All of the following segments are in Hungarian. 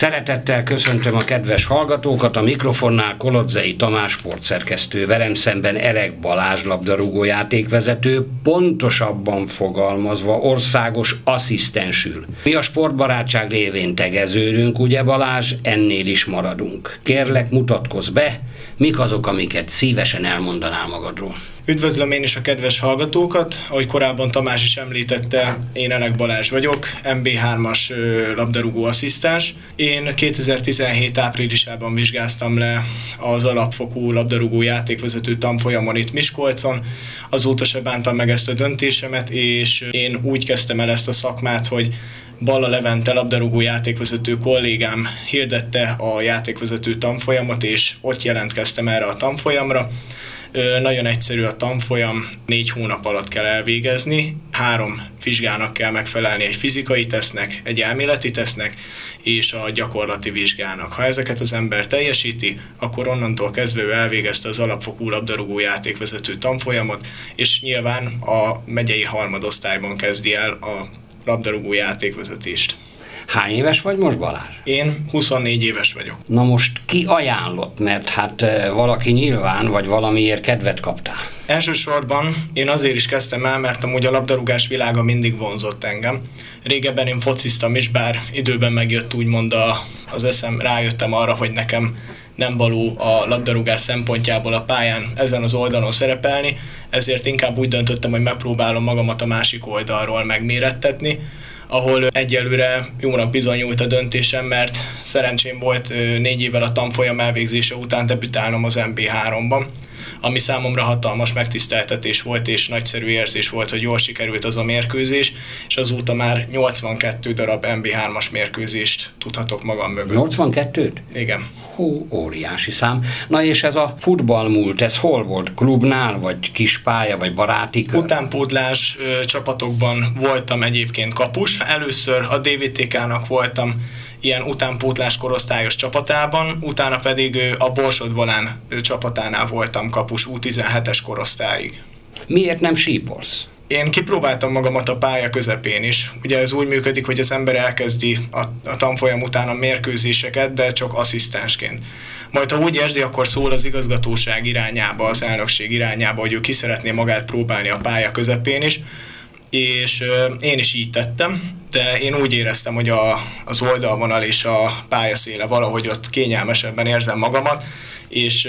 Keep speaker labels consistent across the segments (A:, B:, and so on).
A: Szeretettel köszöntöm a kedves hallgatókat, a mikrofonnál Kolodzei Tamás sportszerkesztő, velem szemben Erek Balázs labdarúgó játékvezető, pontosabban fogalmazva országos asszisztensül. Mi a sportbarátság révén tegeződünk, ugye Balázs, ennél is maradunk. Kérlek, mutatkozz be, mik azok, amiket szívesen elmondanál magadról.
B: Üdvözlöm én is a kedves hallgatókat, ahogy korábban Tamás is említette, én Elek Balázs vagyok, MB3-as labdarúgó asszisztens. Én 2017 áprilisában vizsgáztam le az alapfokú labdarúgó játékvezető tanfolyamon itt Miskolcon, azóta se bántam meg ezt a döntésemet, és én úgy kezdtem el ezt a szakmát, hogy Balla Levente labdarúgó játékvezető kollégám hirdette a játékvezető tanfolyamot, és ott jelentkeztem erre a tanfolyamra. Nagyon egyszerű a tanfolyam, négy hónap alatt kell elvégezni, három vizsgának kell megfelelni, egy fizikai tesznek, egy elméleti tesznek, és a gyakorlati vizsgának. Ha ezeket az ember teljesíti, akkor onnantól kezdve ő elvégezte az alapfokú labdarúgó játékvezető tanfolyamot, és nyilván a megyei harmadosztályban kezdi el a labdarúgó játékvezetést.
A: Hány éves vagy most Balázs?
B: Én 24 éves vagyok.
A: Na most ki ajánlott, mert hát valaki nyilván, vagy valamiért kedvet kaptál?
B: Elsősorban én azért is kezdtem el, mert amúgy a labdarúgás világa mindig vonzott engem. Régebben én fociztam is, bár időben megjött úgymond a, az eszem, rájöttem arra, hogy nekem nem való a labdarúgás szempontjából a pályán ezen az oldalon szerepelni, ezért inkább úgy döntöttem, hogy megpróbálom magamat a másik oldalról megmérettetni, ahol egyelőre jónak bizonyult a döntésem, mert szerencsém volt négy évvel a tanfolyam elvégzése után debütálnom az MB3-ban ami számomra hatalmas megtiszteltetés volt, és nagyszerű érzés volt, hogy jól sikerült az a mérkőzés, és azóta már 82 darab MB3-as mérkőzést tudhatok magam mögött.
A: 82-t?
B: Igen.
A: Hú, óriási szám. Na és ez a futballmúlt, ez hol volt? Klubnál, vagy kispálya, vagy baráti kör?
B: Utánpótlás ö, csapatokban voltam egyébként kapus. Először a DVTK-nak voltam ilyen utánpótlás korosztályos csapatában, utána pedig a Borsod Volán csapatánál voltam kapus U17-es korosztályig.
A: Miért nem sípolsz?
B: Én kipróbáltam magamat a pálya közepén is. Ugye ez úgy működik, hogy az ember elkezdi a, a tanfolyam után a mérkőzéseket, de csak asszisztensként. Majd ha úgy érzi, akkor szól az igazgatóság irányába, az elnökség irányába, hogy ő ki szeretné magát próbálni a pálya közepén is, és én is így tettem, de én úgy éreztem, hogy a, az oldalvonal és a pályaszéle valahogy ott kényelmesebben érzem magamat, és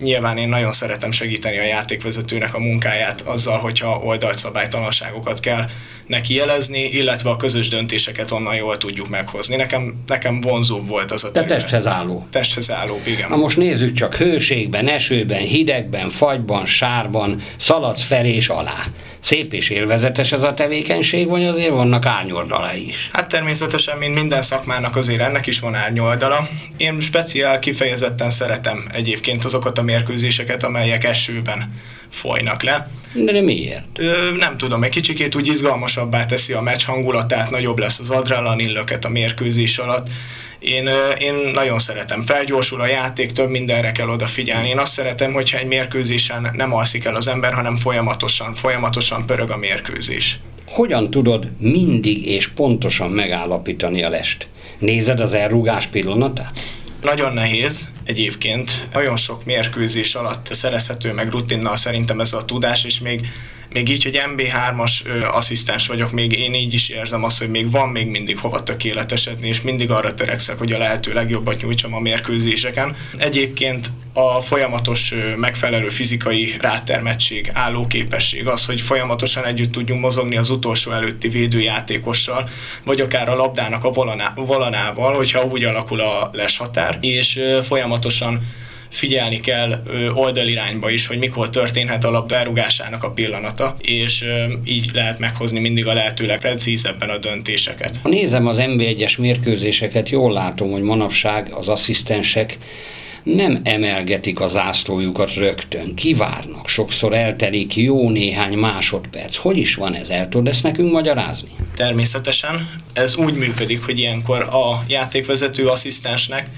B: nyilván én nagyon szeretem segíteni a játékvezetőnek a munkáját azzal, hogyha oldalt szabálytalanságokat kell neki jelezni, illetve a közös döntéseket onnan jól tudjuk meghozni. Nekem, nekem vonzóbb volt az a
A: terület. Te testhez álló.
B: Testhez álló, igen.
A: Na most nézzük csak hőségben, esőben, hidegben, fagyban, sárban, szaladsz fel és alá szép és élvezetes ez a tevékenység, vagy azért vannak árnyoldala is?
B: Hát természetesen, mint minden szakmának azért ennek is van árnyoldala. Én speciál kifejezetten szeretem egyébként azokat a mérkőzéseket, amelyek esőben folynak le.
A: De, miért?
B: Ö, nem tudom, egy kicsikét úgy izgalmasabbá teszi a meccs hangulatát, nagyobb lesz az adrenalin löket a mérkőzés alatt én, én nagyon szeretem. Felgyorsul a játék, több mindenre kell odafigyelni. Én azt szeretem, hogyha egy mérkőzésen nem alszik el az ember, hanem folyamatosan, folyamatosan pörög a mérkőzés.
A: Hogyan tudod mindig és pontosan megállapítani a lest? Nézed az elrúgás pillanatát?
B: Nagyon nehéz egyébként. Nagyon sok mérkőzés alatt szerezhető meg rutinnal szerintem ez a tudás, és még még így, hogy MB3-as ö, asszisztens vagyok, még én így is érzem azt, hogy még van még mindig hova tökéletesedni, és mindig arra törekszek, hogy a lehető legjobbat nyújtsam a mérkőzéseken. Egyébként a folyamatos megfelelő fizikai rátermettség, állóképesség, az, hogy folyamatosan együtt tudjunk mozogni az utolsó előtti védőjátékossal, vagy akár a labdának a volanával, hogyha úgy alakul a leshatár, és folyamatosan figyelni kell oldalirányba is, hogy mikor történhet a labda elrugásának a pillanata, és így lehet meghozni mindig a lehetőleg precízebben a döntéseket.
A: Ha nézem az NB1-es mérkőzéseket, jól látom, hogy manapság az asszisztensek nem emelgetik az zászlójukat rögtön, kivárnak, sokszor eltelik jó néhány másodperc. Hogy is van ez? El tudod ezt nekünk magyarázni?
B: Természetesen. Ez úgy működik, hogy ilyenkor a játékvezető asszisztensnek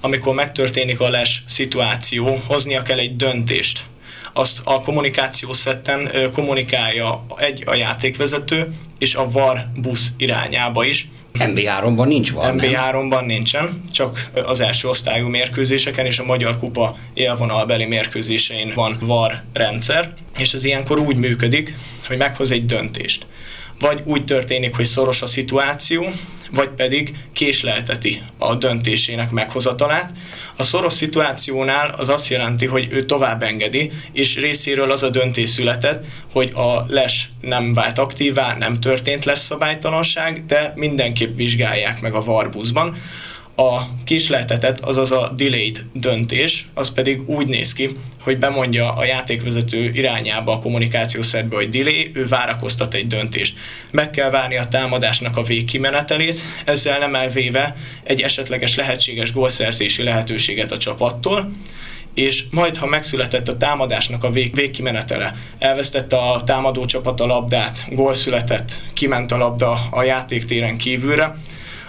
B: amikor megtörténik a les szituáció, hoznia kell egy döntést. Azt a kommunikáció szetten kommunikálja egy a játékvezető, és a VAR busz irányába is,
A: MB3-ban nincs VAR,
B: MB3-ban nincsen, csak az első osztályú mérkőzéseken és a Magyar Kupa élvonalbeli mérkőzésein van VAR rendszer, és ez ilyenkor úgy működik, hogy meghoz egy döntést. Vagy úgy történik, hogy szoros a szituáció, vagy pedig késlelteti a döntésének meghozatalát. A szoros szituációnál az azt jelenti, hogy ő tovább engedi, és részéről az a döntés született, hogy a les nem vált aktívá, nem történt lesz szabálytalanság, de mindenképp vizsgálják meg a Varbuszban a kisleltetet, azaz a delayed döntés, az pedig úgy néz ki, hogy bemondja a játékvezető irányába a kommunikációszerbe, hogy delay, ő várakoztat egy döntést. Meg kell várni a támadásnak a végkimenetelét, ezzel nem elvéve egy esetleges lehetséges gólszerzési lehetőséget a csapattól, és majd, ha megszületett a támadásnak a vég, végkimenetele, elvesztette a támadó csapat a labdát, gól született, kiment a labda a játéktéren kívülre,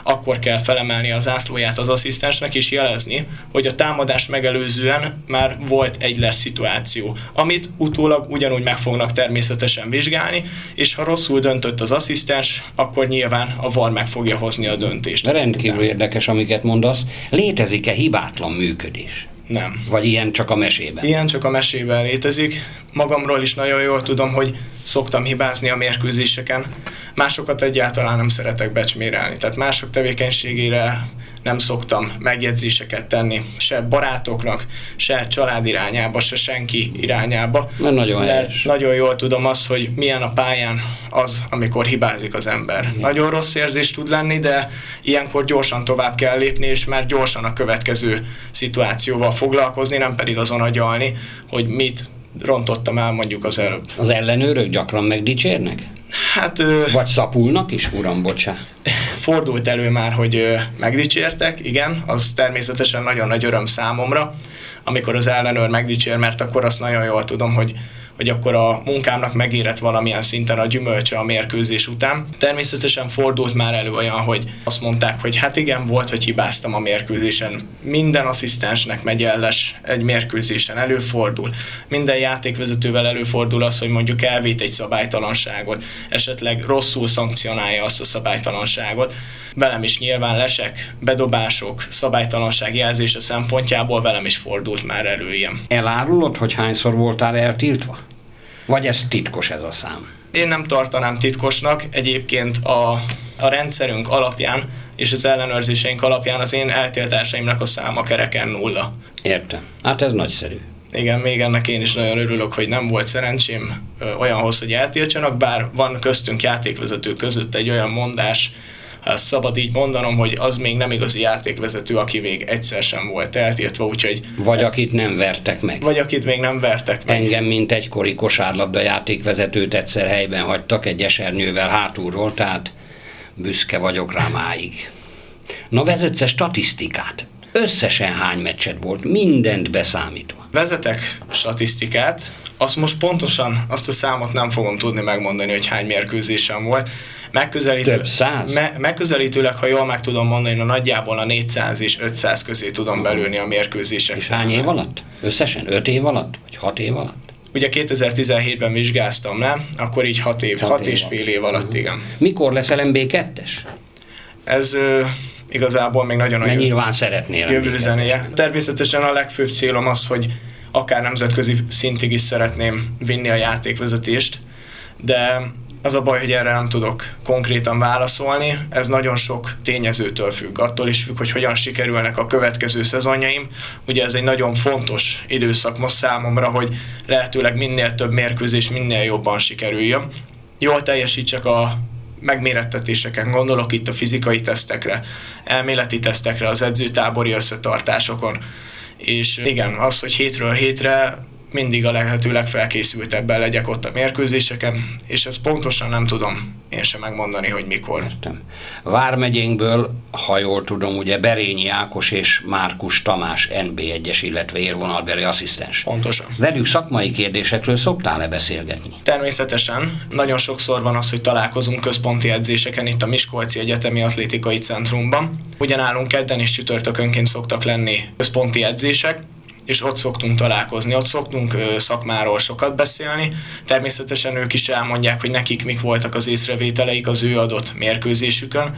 B: akkor kell felemelni az zászlóját az asszisztensnek és jelezni, hogy a támadást megelőzően már volt egy lesz szituáció, amit utólag ugyanúgy meg fognak természetesen vizsgálni, és ha rosszul döntött az asszisztens, akkor nyilván a VAR meg fogja hozni a döntést.
A: Rendkívül érdekes, amiket mondasz. Létezik-e hibátlan működés?
B: Nem.
A: Vagy ilyen csak a mesében?
B: Ilyen csak a mesében létezik. Magamról is nagyon jól tudom, hogy szoktam hibázni a mérkőzéseken. Másokat egyáltalán nem szeretek becsmérelni. Tehát mások tevékenységére nem szoktam megjegyzéseket tenni, se barátoknak, se család irányába, se senki irányába.
A: Mert nagyon
B: mert
A: helyes.
B: nagyon jól tudom azt, hogy milyen a pályán az, amikor hibázik az ember. Igen. Nagyon rossz érzés tud lenni, de ilyenkor gyorsan tovább kell lépni, és már gyorsan a következő szituációval foglalkozni, nem pedig azon agyalni, hogy mit rontottam el mondjuk az előbb.
A: Az ellenőrök gyakran megdicsérnek?
B: Hát ö,
A: Vagy szapulnak is, uram, bocsá.
B: fordult elő már, hogy ö, megdicsértek, igen, az természetesen nagyon nagy öröm számomra, amikor az ellenőr megdicsér, mert akkor azt nagyon jól tudom, hogy hogy akkor a munkámnak megérett valamilyen szinten a gyümölcse a mérkőzés után. Természetesen fordult már elő olyan, hogy azt mondták, hogy hát igen, volt, hogy hibáztam a mérkőzésen. Minden asszisztensnek megy elles egy mérkőzésen, előfordul. Minden játékvezetővel előfordul az, hogy mondjuk elvét egy szabálytalanságot, esetleg rosszul szankcionálja azt a szabálytalanságot. Velem is nyilván lesek, bedobások, szabálytalanság jelzése szempontjából velem is fordult már elő ilyen.
A: Elárulod, hogy hányszor voltál eltiltva? Vagy ez titkos ez a szám?
B: Én nem tartanám titkosnak, egyébként a, a rendszerünk alapján és az ellenőrzéseink alapján az én eltiltásaimnak a száma kereken nulla.
A: Értem. Hát ez nagyszerű.
B: Igen, még ennek én is nagyon örülök, hogy nem volt szerencsém olyanhoz, hogy eltiltsanak, bár van köztünk játékvezető között egy olyan mondás, ezt szabad így mondanom, hogy az még nem igazi játékvezető, aki még egyszer sem volt eltiltva, úgyhogy...
A: Vagy akit nem vertek meg.
B: Vagy akit még nem vertek meg.
A: Engem, mint egykori kosárlabda játékvezetőt egyszer helyben hagytak egy esernyővel hátulról, tehát büszke vagyok rá máig. Na vezetsz statisztikát? Összesen hány meccset volt, mindent beszámítva?
B: Vezetek statisztikát, azt most pontosan azt a számot nem fogom tudni megmondani, hogy hány mérkőzésem volt. Megközelítőleg,
A: Több száz?
B: Me, megközelítőleg, ha jól meg tudom mondani, a nagyjából a 400 és 500 közé tudom belőni a mérkőzések
A: És hány év alatt? Összesen? Öt év alatt? Vagy hat év alatt?
B: Ugye 2017-ben vizsgáztam le, akkor így 6 év,
A: Hat
B: 6
A: év
B: és fél év alatt, igen.
A: Mikor leszel MB2-es?
B: Ez ö, igazából még nagyon
A: Mert
B: nagy
A: nyilván szeretnél
B: jövő
A: MB2-es.
B: zenéje. Természetesen a legfőbb célom az, hogy akár nemzetközi szintig is szeretném vinni a játékvezetést, de az a baj, hogy erre nem tudok konkrétan válaszolni. Ez nagyon sok tényezőtől függ. Attól is függ, hogy hogyan sikerülnek a következő szezonjaim. Ugye ez egy nagyon fontos időszak most számomra, hogy lehetőleg minél több mérkőzés minél jobban sikerüljön. Jól teljesítsek a megmérettetéseken, gondolok itt a fizikai tesztekre, elméleti tesztekre, az edzőtábori összetartásokon. És igen, az, hogy hétről hétre mindig a lehető legfelkészültebben legyek ott a mérkőzéseken, és ezt pontosan nem tudom én sem megmondani, hogy mikor.
A: Értem. Vármegyénkből, ha jól tudom, ugye Berényi Ákos és Márkus Tamás NB1-es, illetve érvonalbeli asszisztens.
B: Pontosan.
A: Velük szakmai kérdésekről szoktál-e beszélgetni?
B: Természetesen nagyon sokszor van az, hogy találkozunk központi edzéseken itt a Miskolci Egyetemi Atlétikai Centrumban. Ugyanálunk kedden és csütörtökönként szoktak lenni központi edzések, és ott szoktunk találkozni, ott szoktunk szakmáról sokat beszélni. Természetesen ők is elmondják, hogy nekik mik voltak az észrevételeik az ő adott mérkőzésükön.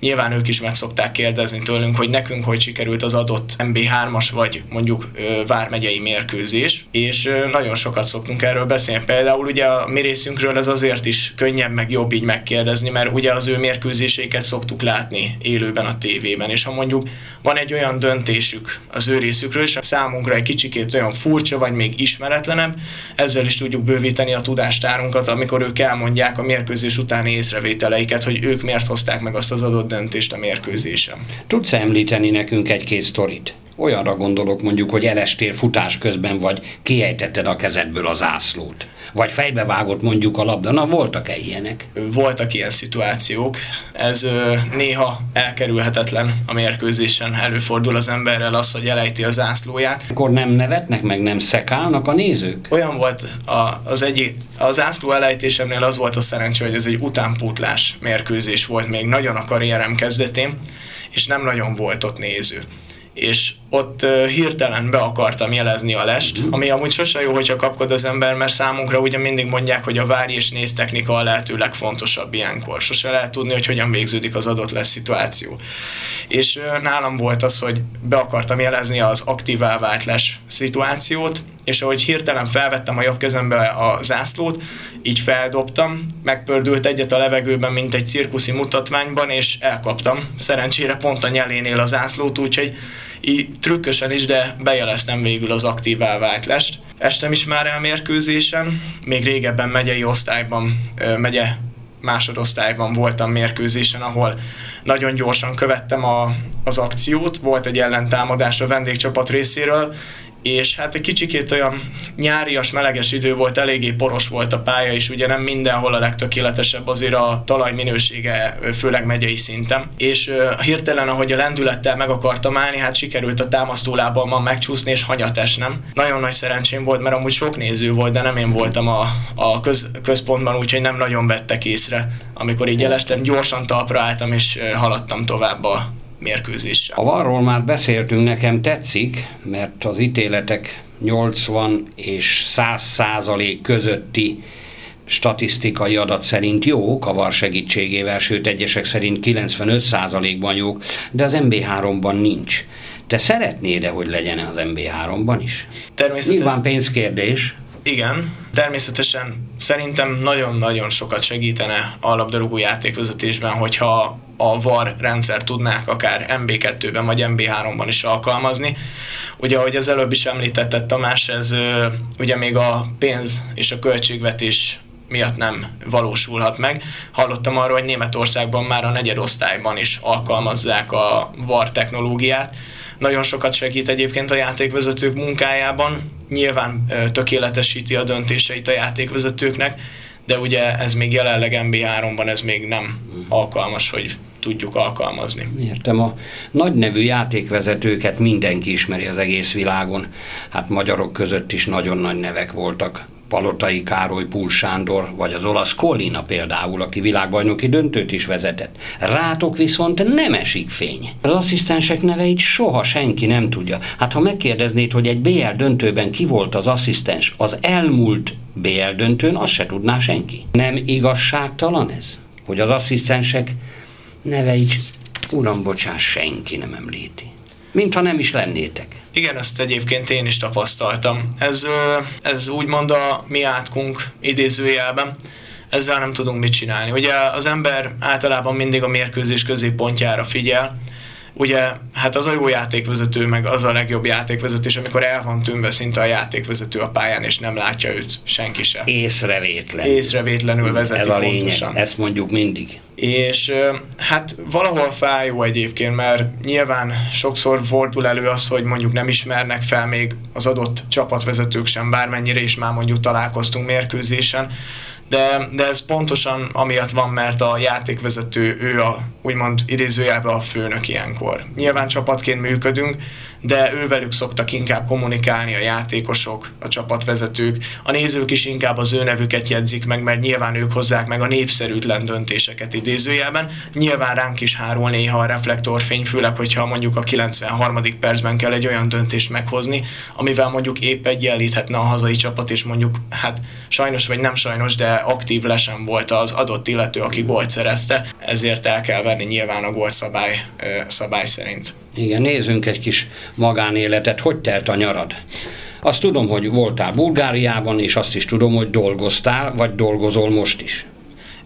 B: Nyilván ők is meg szokták kérdezni tőlünk, hogy nekünk hogy sikerült az adott MB3-as vagy mondjuk vármegyei mérkőzés, és nagyon sokat szoktunk erről beszélni. Például ugye a mi részünkről ez azért is könnyebb, meg jobb így megkérdezni, mert ugye az ő mérkőzéseiket szoktuk látni élőben a tévében, és ha mondjuk van egy olyan döntésük az ő részükről, és számunkra egy kicsikét olyan furcsa, vagy még ismeretlenebb, ezzel is tudjuk bővíteni a tudástárunkat, amikor ők elmondják a mérkőzés utáni észrevételeiket, hogy ők miért hozták meg azt az adott döntést a mérkőzésen.
A: Tudsz említeni nekünk egy-két sztorit? Olyanra gondolok mondjuk, hogy elestél futás közben, vagy kiejtetted a kezedből az ászlót. Vagy fejbe vágott mondjuk a labda. Na, voltak-e ilyenek?
B: Voltak ilyen szituációk. Ez néha elkerülhetetlen a mérkőzésen. Előfordul az emberrel az, hogy elejti az ászlóját.
A: Akkor nem nevetnek, meg nem szekálnak a nézők?
B: Olyan volt a, az egyik, az ászló elejtésemnél az volt a szerencsé, hogy ez egy utánpótlás mérkőzés volt még nagyon a karrierem kezdetén, és nem nagyon volt ott néző és ott hirtelen be akartam jelezni a lest, mm. ami amúgy sose jó, hogyha kapkod az ember, mert számunkra ugye mindig mondják, hogy a várj és néz technika a lehető legfontosabb ilyenkor. Sose lehet tudni, hogy hogyan végződik az adott lesz szituáció. És nálam volt az, hogy be akartam jelezni az aktívá vált les szituációt, és ahogy hirtelen felvettem a jobb kezembe a zászlót, így feldobtam, megpördült egyet a levegőben, mint egy cirkuszi mutatványban, és elkaptam. Szerencsére pont a nyelénél az zászlót, úgyhogy így trükkösen is, de bejeleztem végül az aktívá vált lest. Estem is már el mérkőzésen, még régebben megyei osztályban, megye másodosztályban voltam mérkőzésen, ahol nagyon gyorsan követtem a, az akciót, volt egy ellentámadás a vendégcsapat részéről, és hát egy kicsikét olyan nyárias, meleges idő volt, eléggé poros volt a pálya, és ugye nem mindenhol a legtökéletesebb azért a talaj minősége, főleg megyei szinten. És hirtelen, ahogy a lendülettel meg akartam állni, hát sikerült a támasztólábban megcsúszni, és hanyat esnem. Nagyon nagy szerencsém volt, mert amúgy sok néző volt, de nem én voltam a, a köz, központban, úgyhogy nem nagyon vettek észre. Amikor így elestem, gyorsan talpra álltam, és haladtam tovább a mérkőzéssel.
A: A varról már beszéltünk, nekem tetszik, mert az ítéletek 80 és 100 százalék közötti statisztikai adat szerint jók a VAR segítségével, sőt egyesek szerint 95 százalékban jók, de az MB3-ban nincs. Te szeretnéd-e, hogy legyen az MB3-ban is?
B: Természetesen.
A: Nyilván pénzkérdés.
B: Igen, természetesen szerintem nagyon-nagyon sokat segítene a labdarúgó játékvezetésben, hogyha a VAR rendszer tudnák akár MB2-ben vagy MB3-ban is alkalmazni. Ugye, ahogy az előbb is említetted Tamás, ez ugye még a pénz és a költségvetés miatt nem valósulhat meg. Hallottam arról, hogy Németországban már a negyedosztályban is alkalmazzák a VAR technológiát. Nagyon sokat segít egyébként a játékvezetők munkájában, nyilván tökéletesíti a döntéseit a játékvezetőknek, de ugye ez még jelenleg MB3-ban ez még nem alkalmas, hogy tudjuk alkalmazni.
A: Értem, a nagy nevű játékvezetőket mindenki ismeri az egész világon. Hát magyarok között is nagyon nagy nevek voltak. Palotai Károly Púl Sándor, vagy az olasz Collina például, aki világbajnoki döntőt is vezetett. Rátok viszont nem esik fény. Az asszisztensek neveit soha senki nem tudja. Hát ha megkérdeznéd, hogy egy BL döntőben ki volt az asszisztens az elmúlt BL döntőn, azt se tudná senki. Nem igazságtalan ez? Hogy az asszisztensek neveit, uram, bocsás, senki nem említi. Mintha nem is lennétek.
B: Igen, ezt egyébként én is tapasztaltam. Ez, ez úgymond a mi átkunk idézőjelben. Ezzel nem tudunk mit csinálni. Ugye az ember általában mindig a mérkőzés középpontjára figyel, ugye hát az a jó játékvezető, meg az a legjobb játékvezetés, amikor el van tűnve szinte a játékvezető a pályán, és nem látja őt senki sem.
A: Észrevétlenül.
B: Észrevétlenül vezeti
A: Ez a lényeg,
B: pontosan.
A: ezt mondjuk mindig.
B: És hát valahol fájó egyébként, mert nyilván sokszor fordul elő az, hogy mondjuk nem ismernek fel még az adott csapatvezetők sem, bármennyire is már mondjuk találkoztunk mérkőzésen, de, de ez pontosan amiatt van, mert a játékvezető, ő a úgymond idézőjelben a főnök ilyenkor. Nyilván csapatként működünk, de ővelük szoktak inkább kommunikálni a játékosok, a csapatvezetők, a nézők is inkább az ő nevüket jegyzik meg, mert nyilván ők hozzák meg a népszerűtlen döntéseket idézőjelben. Nyilván ránk is hárul néha a reflektorfény, főleg, hogyha mondjuk a 93. percben kell egy olyan döntést meghozni, amivel mondjuk épp egyenlíthetne a hazai csapat, és mondjuk, hát sajnos vagy nem sajnos, de aktív lesen volt az adott illető, aki gólt szerezte, ezért el kell venni nyilván a gól szabály, szabály szerint.
A: Igen, nézzünk egy kis magánéletet. Hogy telt a nyarad? Azt tudom, hogy voltál Bulgáriában, és azt is tudom, hogy dolgoztál, vagy dolgozol most is.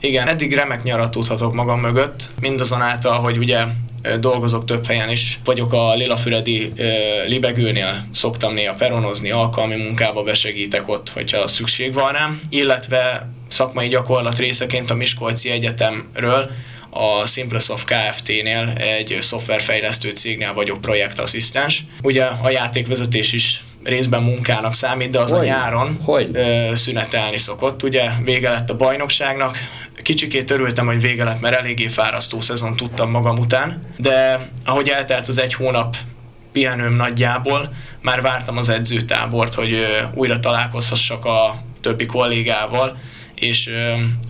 B: Igen, eddig remek nyarat tudhatok magam mögött, mindazonáltal, hogy ugye dolgozok több helyen is. Vagyok a Lilafüredi libegőnél, szoktam néha peronozni, alkalmi munkába besegítek ott, hogyha szükség van rám, illetve szakmai gyakorlat részeként a Miskolci Egyetemről a Simplesoft Kft-nél egy szoftverfejlesztő cégnél vagyok projektasszisztens. Ugye a játékvezetés is részben munkának számít, de az hogy? a nyáron hogy? Szünetelni szokott. Ugye vége lett a bajnokságnak, kicsikét örültem, hogy vége lett, mert eléggé fárasztó szezon tudtam magam után, de ahogy eltelt az egy hónap pihenőm nagyjából, már vártam az edzőtábort, hogy újra találkozhassak a többi kollégával, és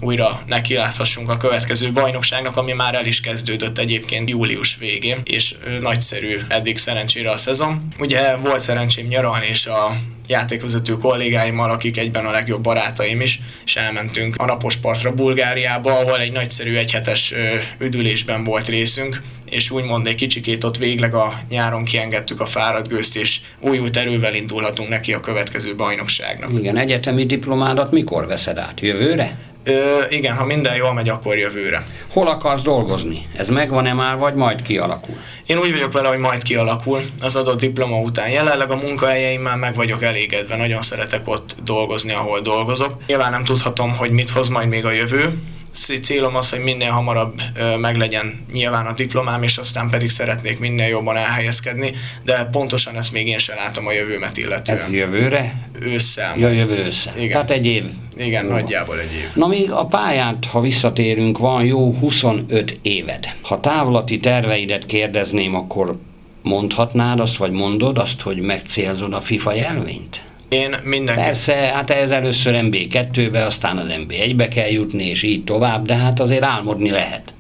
B: újra nekiláthassunk a következő bajnokságnak, ami már el is kezdődött egyébként július végén, és nagyszerű eddig szerencsére a szezon. Ugye volt szerencsém nyaralni, és a játékvezető kollégáimmal, akik egyben a legjobb barátaim is, és elmentünk a napos partra Bulgáriába, ahol egy nagyszerű egyhetes üdülésben volt részünk, és úgymond egy kicsikét ott végleg a nyáron kiengedtük a fáradt gőzt, és újult erővel indulhatunk neki a következő bajnokságnak.
A: Igen, egyetemi diplomádat mikor veszed át? Jövőre?
B: Ö, igen, ha minden jól megy, akkor jövőre.
A: Hol akarsz dolgozni? Ez megvan-e már, vagy majd kialakul?
B: Én úgy vagyok vele, hogy majd kialakul az adott diploma után. Jelenleg a munkahelyeimmel meg vagyok elégedve, nagyon szeretek ott dolgozni, ahol dolgozok. Nyilván nem tudhatom, hogy mit hoz majd még a jövő, célom az, hogy minél hamarabb meglegyen nyilván a diplomám, és aztán pedig szeretnék minél jobban elhelyezkedni, de pontosan ezt még én sem látom a jövőmet illetően.
A: Ez jövőre?
B: Ősszel.
A: Ja, jövő össze. Igen. Tehát egy év.
B: Igen, jó. nagyjából egy év.
A: Na még a pályát, ha visszatérünk, van jó 25 éved. Ha távlati terveidet kérdezném, akkor mondhatnád azt, vagy mondod azt, hogy megcélzod a FIFA jelvényt?
B: Én mindenki...
A: Persze, hát ez először MB2-be, aztán az MB1-be kell jutni, és így tovább, de hát azért álmodni lehet.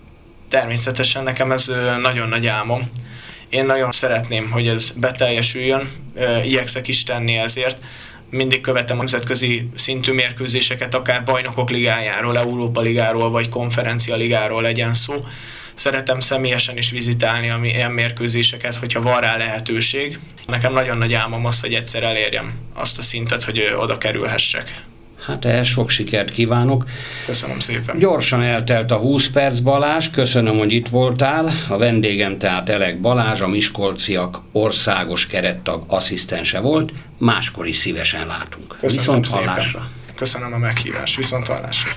B: Természetesen nekem ez nagyon nagy álmom. Én nagyon szeretném, hogy ez beteljesüljön, igyekszek is tenni ezért. Mindig követem a nemzetközi szintű mérkőzéseket, akár bajnokok ligájáról, Európa ligáról, vagy konferencia ligáról legyen szó szeretem személyesen is vizitálni a ilyen mérkőzéseket, hogyha van rá lehetőség. Nekem nagyon nagy álmom az, hogy egyszer elérjem azt a szintet, hogy oda kerülhessek.
A: Hát ehhez sok sikert kívánok.
B: Köszönöm szépen.
A: Gyorsan eltelt a 20 perc Balázs, köszönöm, hogy itt voltál. A vendégem tehát Elek Balázs, a Miskolciak országos kerettag asszisztense volt. Máskor is szívesen látunk.
B: Köszönöm Viszont hallásra. Köszönöm a meghívást. Viszont hallásra.